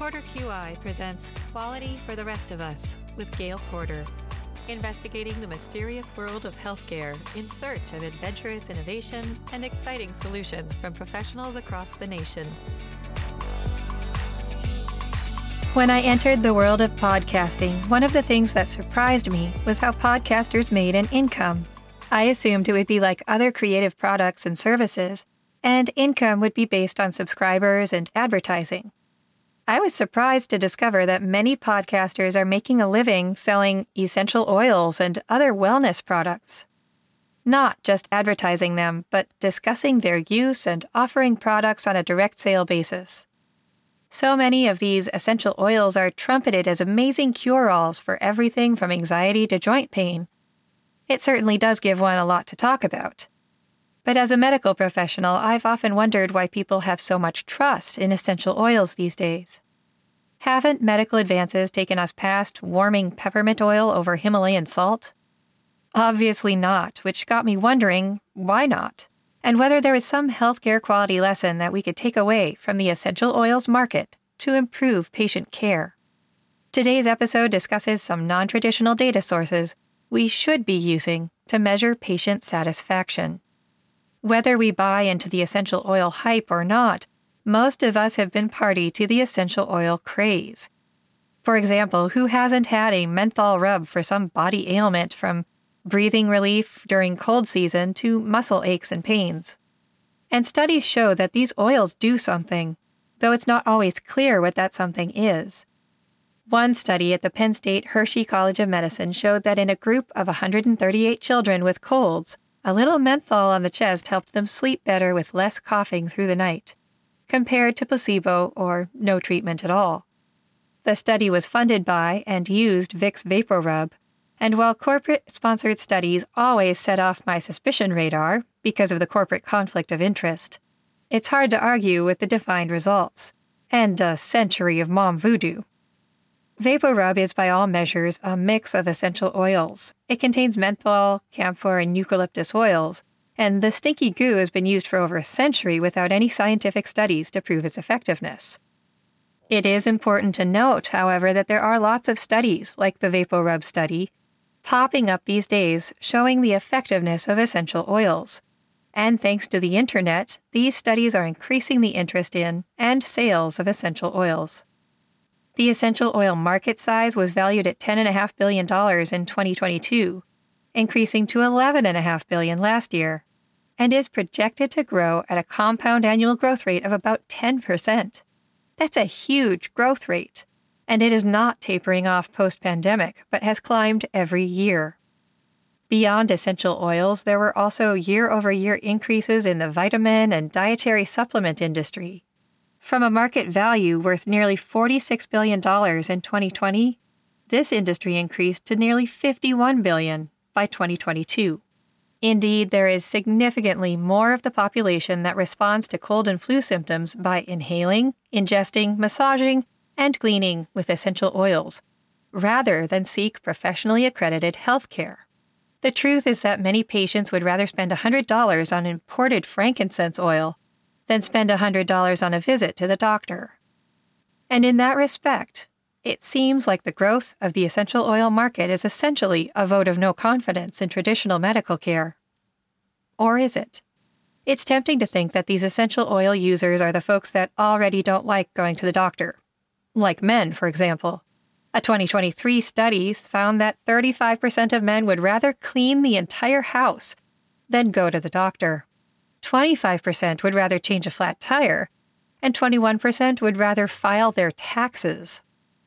Porter QI presents Quality for the Rest of Us with Gail Porter, investigating the mysterious world of healthcare in search of adventurous innovation and exciting solutions from professionals across the nation. When I entered the world of podcasting, one of the things that surprised me was how podcasters made an income. I assumed it would be like other creative products and services, and income would be based on subscribers and advertising. I was surprised to discover that many podcasters are making a living selling essential oils and other wellness products. Not just advertising them, but discussing their use and offering products on a direct sale basis. So many of these essential oils are trumpeted as amazing cure alls for everything from anxiety to joint pain. It certainly does give one a lot to talk about. But as a medical professional, I've often wondered why people have so much trust in essential oils these days. Haven't medical advances taken us past warming peppermint oil over Himalayan salt? Obviously not, which got me wondering why not? And whether there is some healthcare quality lesson that we could take away from the essential oils market to improve patient care. Today's episode discusses some non traditional data sources we should be using to measure patient satisfaction. Whether we buy into the essential oil hype or not, most of us have been party to the essential oil craze. For example, who hasn't had a menthol rub for some body ailment from breathing relief during cold season to muscle aches and pains? And studies show that these oils do something, though it's not always clear what that something is. One study at the Penn State Hershey College of Medicine showed that in a group of 138 children with colds, a little menthol on the chest helped them sleep better with less coughing through the night, compared to placebo or no treatment at all. The study was funded by and used Vicks VapoRub, and while corporate sponsored studies always set off my suspicion radar because of the corporate conflict of interest, it's hard to argue with the defined results and a century of mom voodoo. VapoRub is by all measures a mix of essential oils. It contains menthol, camphor, and eucalyptus oils, and the stinky goo has been used for over a century without any scientific studies to prove its effectiveness. It is important to note, however, that there are lots of studies, like the VapoRub study, popping up these days showing the effectiveness of essential oils. And thanks to the internet, these studies are increasing the interest in and sales of essential oils. The essential oil market size was valued at $10.5 billion in 2022, increasing to 11.5 billion last year, and is projected to grow at a compound annual growth rate of about 10%. That's a huge growth rate, and it is not tapering off post pandemic, but has climbed every year. Beyond essential oils, there were also year over year increases in the vitamin and dietary supplement industry, from a market value worth nearly $46 billion in 2020, this industry increased to nearly 51 billion by 2022. Indeed, there is significantly more of the population that responds to cold and flu symptoms by inhaling, ingesting, massaging, and cleaning with essential oils, rather than seek professionally accredited health care. The truth is that many patients would rather spend $100 on imported frankincense oil than spend $100 on a visit to the doctor. And in that respect, it seems like the growth of the essential oil market is essentially a vote of no confidence in traditional medical care. Or is it? It's tempting to think that these essential oil users are the folks that already don't like going to the doctor. Like men, for example. A 2023 study found that 35% of men would rather clean the entire house than go to the doctor. 25% would rather change a flat tire, and 21% would rather file their taxes.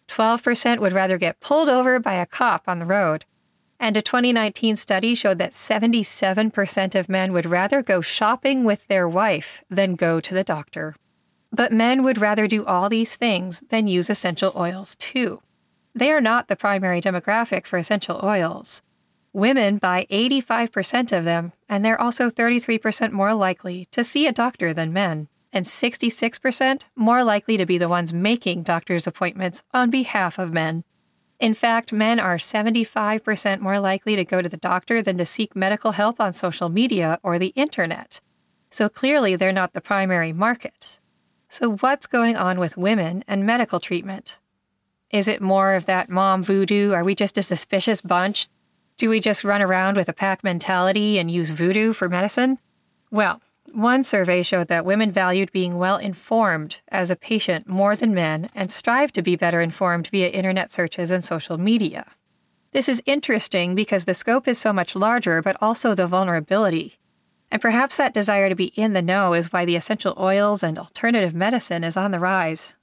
12% would rather get pulled over by a cop on the road. And a 2019 study showed that 77% of men would rather go shopping with their wife than go to the doctor. But men would rather do all these things than use essential oils too. They are not the primary demographic for essential oils. Women buy 85% of them, and they're also 33% more likely to see a doctor than men, and 66% more likely to be the ones making doctor's appointments on behalf of men. In fact, men are 75% more likely to go to the doctor than to seek medical help on social media or the internet. So clearly, they're not the primary market. So, what's going on with women and medical treatment? Is it more of that mom voodoo? Are we just a suspicious bunch? Do we just run around with a pack mentality and use voodoo for medicine? Well, one survey showed that women valued being well informed as a patient more than men and strive to be better informed via internet searches and social media. This is interesting because the scope is so much larger, but also the vulnerability. And perhaps that desire to be in the know is why the essential oils and alternative medicine is on the rise.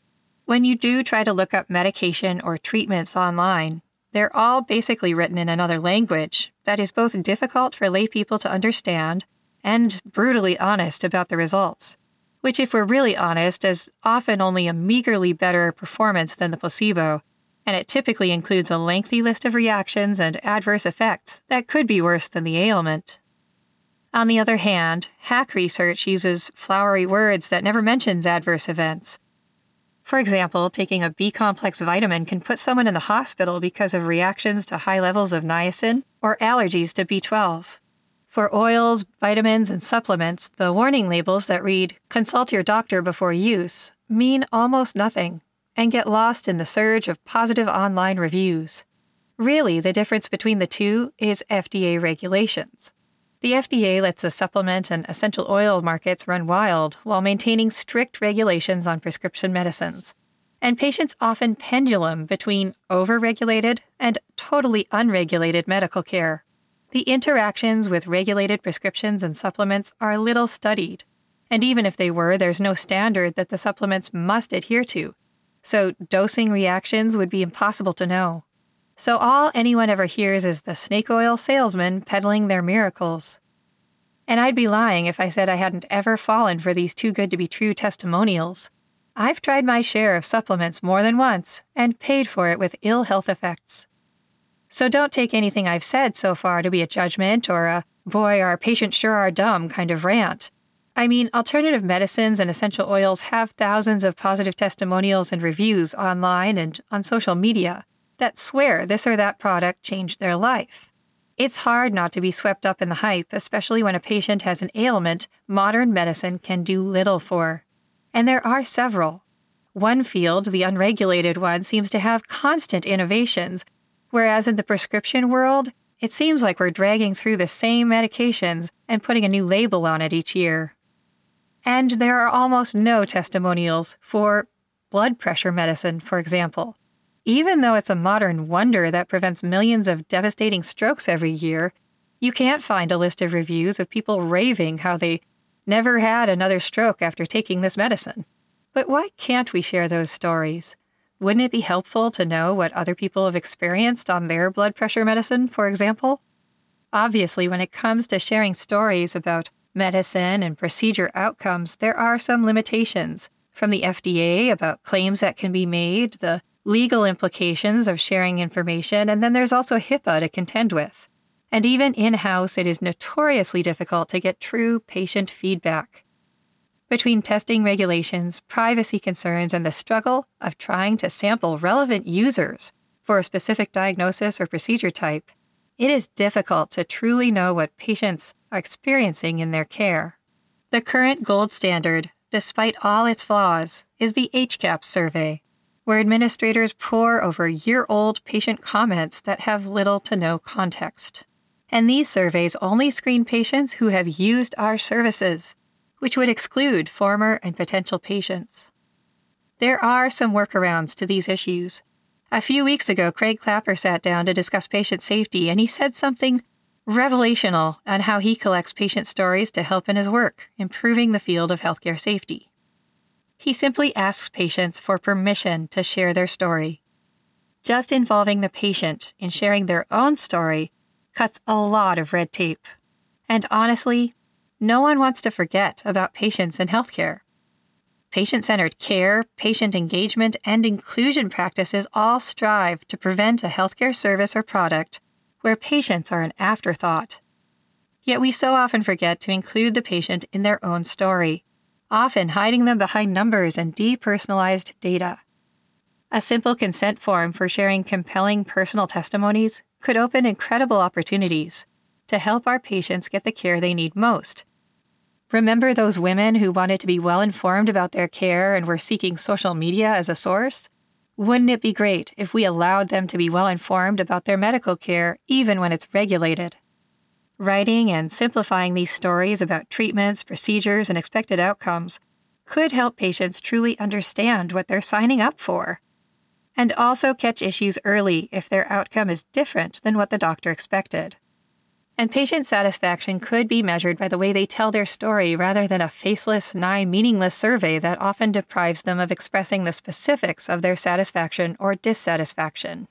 When you do try to look up medication or treatments online, they're all basically written in another language that is both difficult for laypeople to understand and brutally honest about the results, which, if we're really honest, is often only a meagerly better performance than the placebo, and it typically includes a lengthy list of reactions and adverse effects that could be worse than the ailment. On the other hand, hack research uses flowery words that never mentions adverse events. For example, taking a B complex vitamin can put someone in the hospital because of reactions to high levels of niacin or allergies to B12. For oils, vitamins, and supplements, the warning labels that read, consult your doctor before use, mean almost nothing and get lost in the surge of positive online reviews. Really, the difference between the two is FDA regulations. The FDA lets the supplement and essential oil markets run wild while maintaining strict regulations on prescription medicines. And patients often pendulum between overregulated and totally unregulated medical care. The interactions with regulated prescriptions and supplements are little studied. And even if they were, there's no standard that the supplements must adhere to. So dosing reactions would be impossible to know. So all anyone ever hears is the snake oil salesman peddling their miracles. And I'd be lying if I said I hadn't ever fallen for these too good to be true testimonials. I've tried my share of supplements more than once and paid for it with ill health effects. So don't take anything I've said so far to be a judgment or a boy, our patients sure are dumb kind of rant. I mean, alternative medicines and essential oils have thousands of positive testimonials and reviews online and on social media that swear this or that product changed their life. It's hard not to be swept up in the hype, especially when a patient has an ailment modern medicine can do little for. And there are several. One field, the unregulated one, seems to have constant innovations, whereas in the prescription world, it seems like we're dragging through the same medications and putting a new label on it each year. And there are almost no testimonials for blood pressure medicine, for example. Even though it's a modern wonder that prevents millions of devastating strokes every year, you can't find a list of reviews of people raving how they never had another stroke after taking this medicine. But why can't we share those stories? Wouldn't it be helpful to know what other people have experienced on their blood pressure medicine, for example? Obviously, when it comes to sharing stories about medicine and procedure outcomes, there are some limitations from the FDA about claims that can be made, the legal implications of sharing information, and then there's also HIPAA to contend with. And even in house, it is notoriously difficult to get true patient feedback. Between testing regulations, privacy concerns, and the struggle of trying to sample relevant users for a specific diagnosis or procedure type, it is difficult to truly know what patients are experiencing in their care. The current gold standard, despite all its flaws, is the HCAHPS survey, where administrators pore over year old patient comments that have little to no context. And these surveys only screen patients who have used our services, which would exclude former and potential patients. There are some workarounds to these issues. A few weeks ago, Craig Clapper sat down to discuss patient safety, and he said something revelational on how he collects patient stories to help in his work, improving the field of healthcare safety. He simply asks patients for permission to share their story. Just involving the patient in sharing their own story cuts a lot of red tape. And honestly, no one wants to forget about patients in healthcare. Patient centered care, patient engagement, and inclusion practices all strive to prevent a healthcare service or product where patients are an afterthought. Yet we so often forget to include the patient in their own story often hiding them behind numbers and depersonalized data. A simple consent form for sharing compelling personal testimonies could open incredible opportunities to help our patients get the care they need most. Remember those women who wanted to be well informed about their care and were seeking social media as a source? Wouldn't it be great if we allowed them to be well informed about their medical care even when it's regulated? Writing and simplifying these stories about treatments, procedures, and expected outcomes could help patients truly understand what they're signing up for. And also catch issues early if their outcome is different than what the doctor expected. And patient satisfaction could be measured by the way they tell their story rather than a faceless, nigh meaningless survey that often deprives them of expressing the specifics of their satisfaction or dissatisfaction.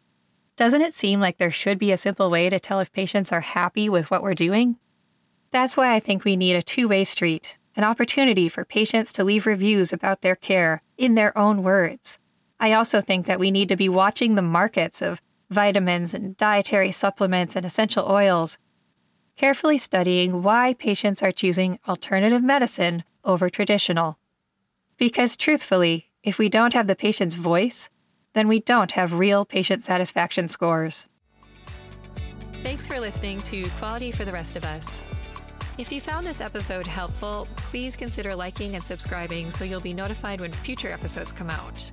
Doesn't it seem like there should be a simple way to tell if patients are happy with what we're doing? That's why I think we need a two way street, an opportunity for patients to leave reviews about their care in their own words. I also think that we need to be watching the markets of vitamins and dietary supplements and essential oils carefully studying why patients are choosing alternative medicine over traditional. Because truthfully, if we don't have the patient's voice, then we don't have real patient satisfaction scores. Thanks for listening to Quality for the Rest of Us. If you found this episode helpful, please consider liking and subscribing so you'll be notified when future episodes come out.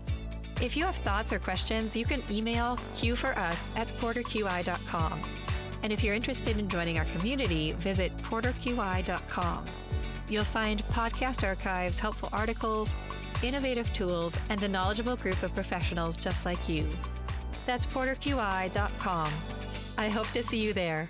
If you have thoughts or questions, you can email qforus at porterqi.com. And if you're interested in joining our community, visit porterqi.com. You'll find podcast archives, helpful articles, innovative tools, and a knowledgeable group of professionals just like you. That's porterqi.com. I hope to see you there.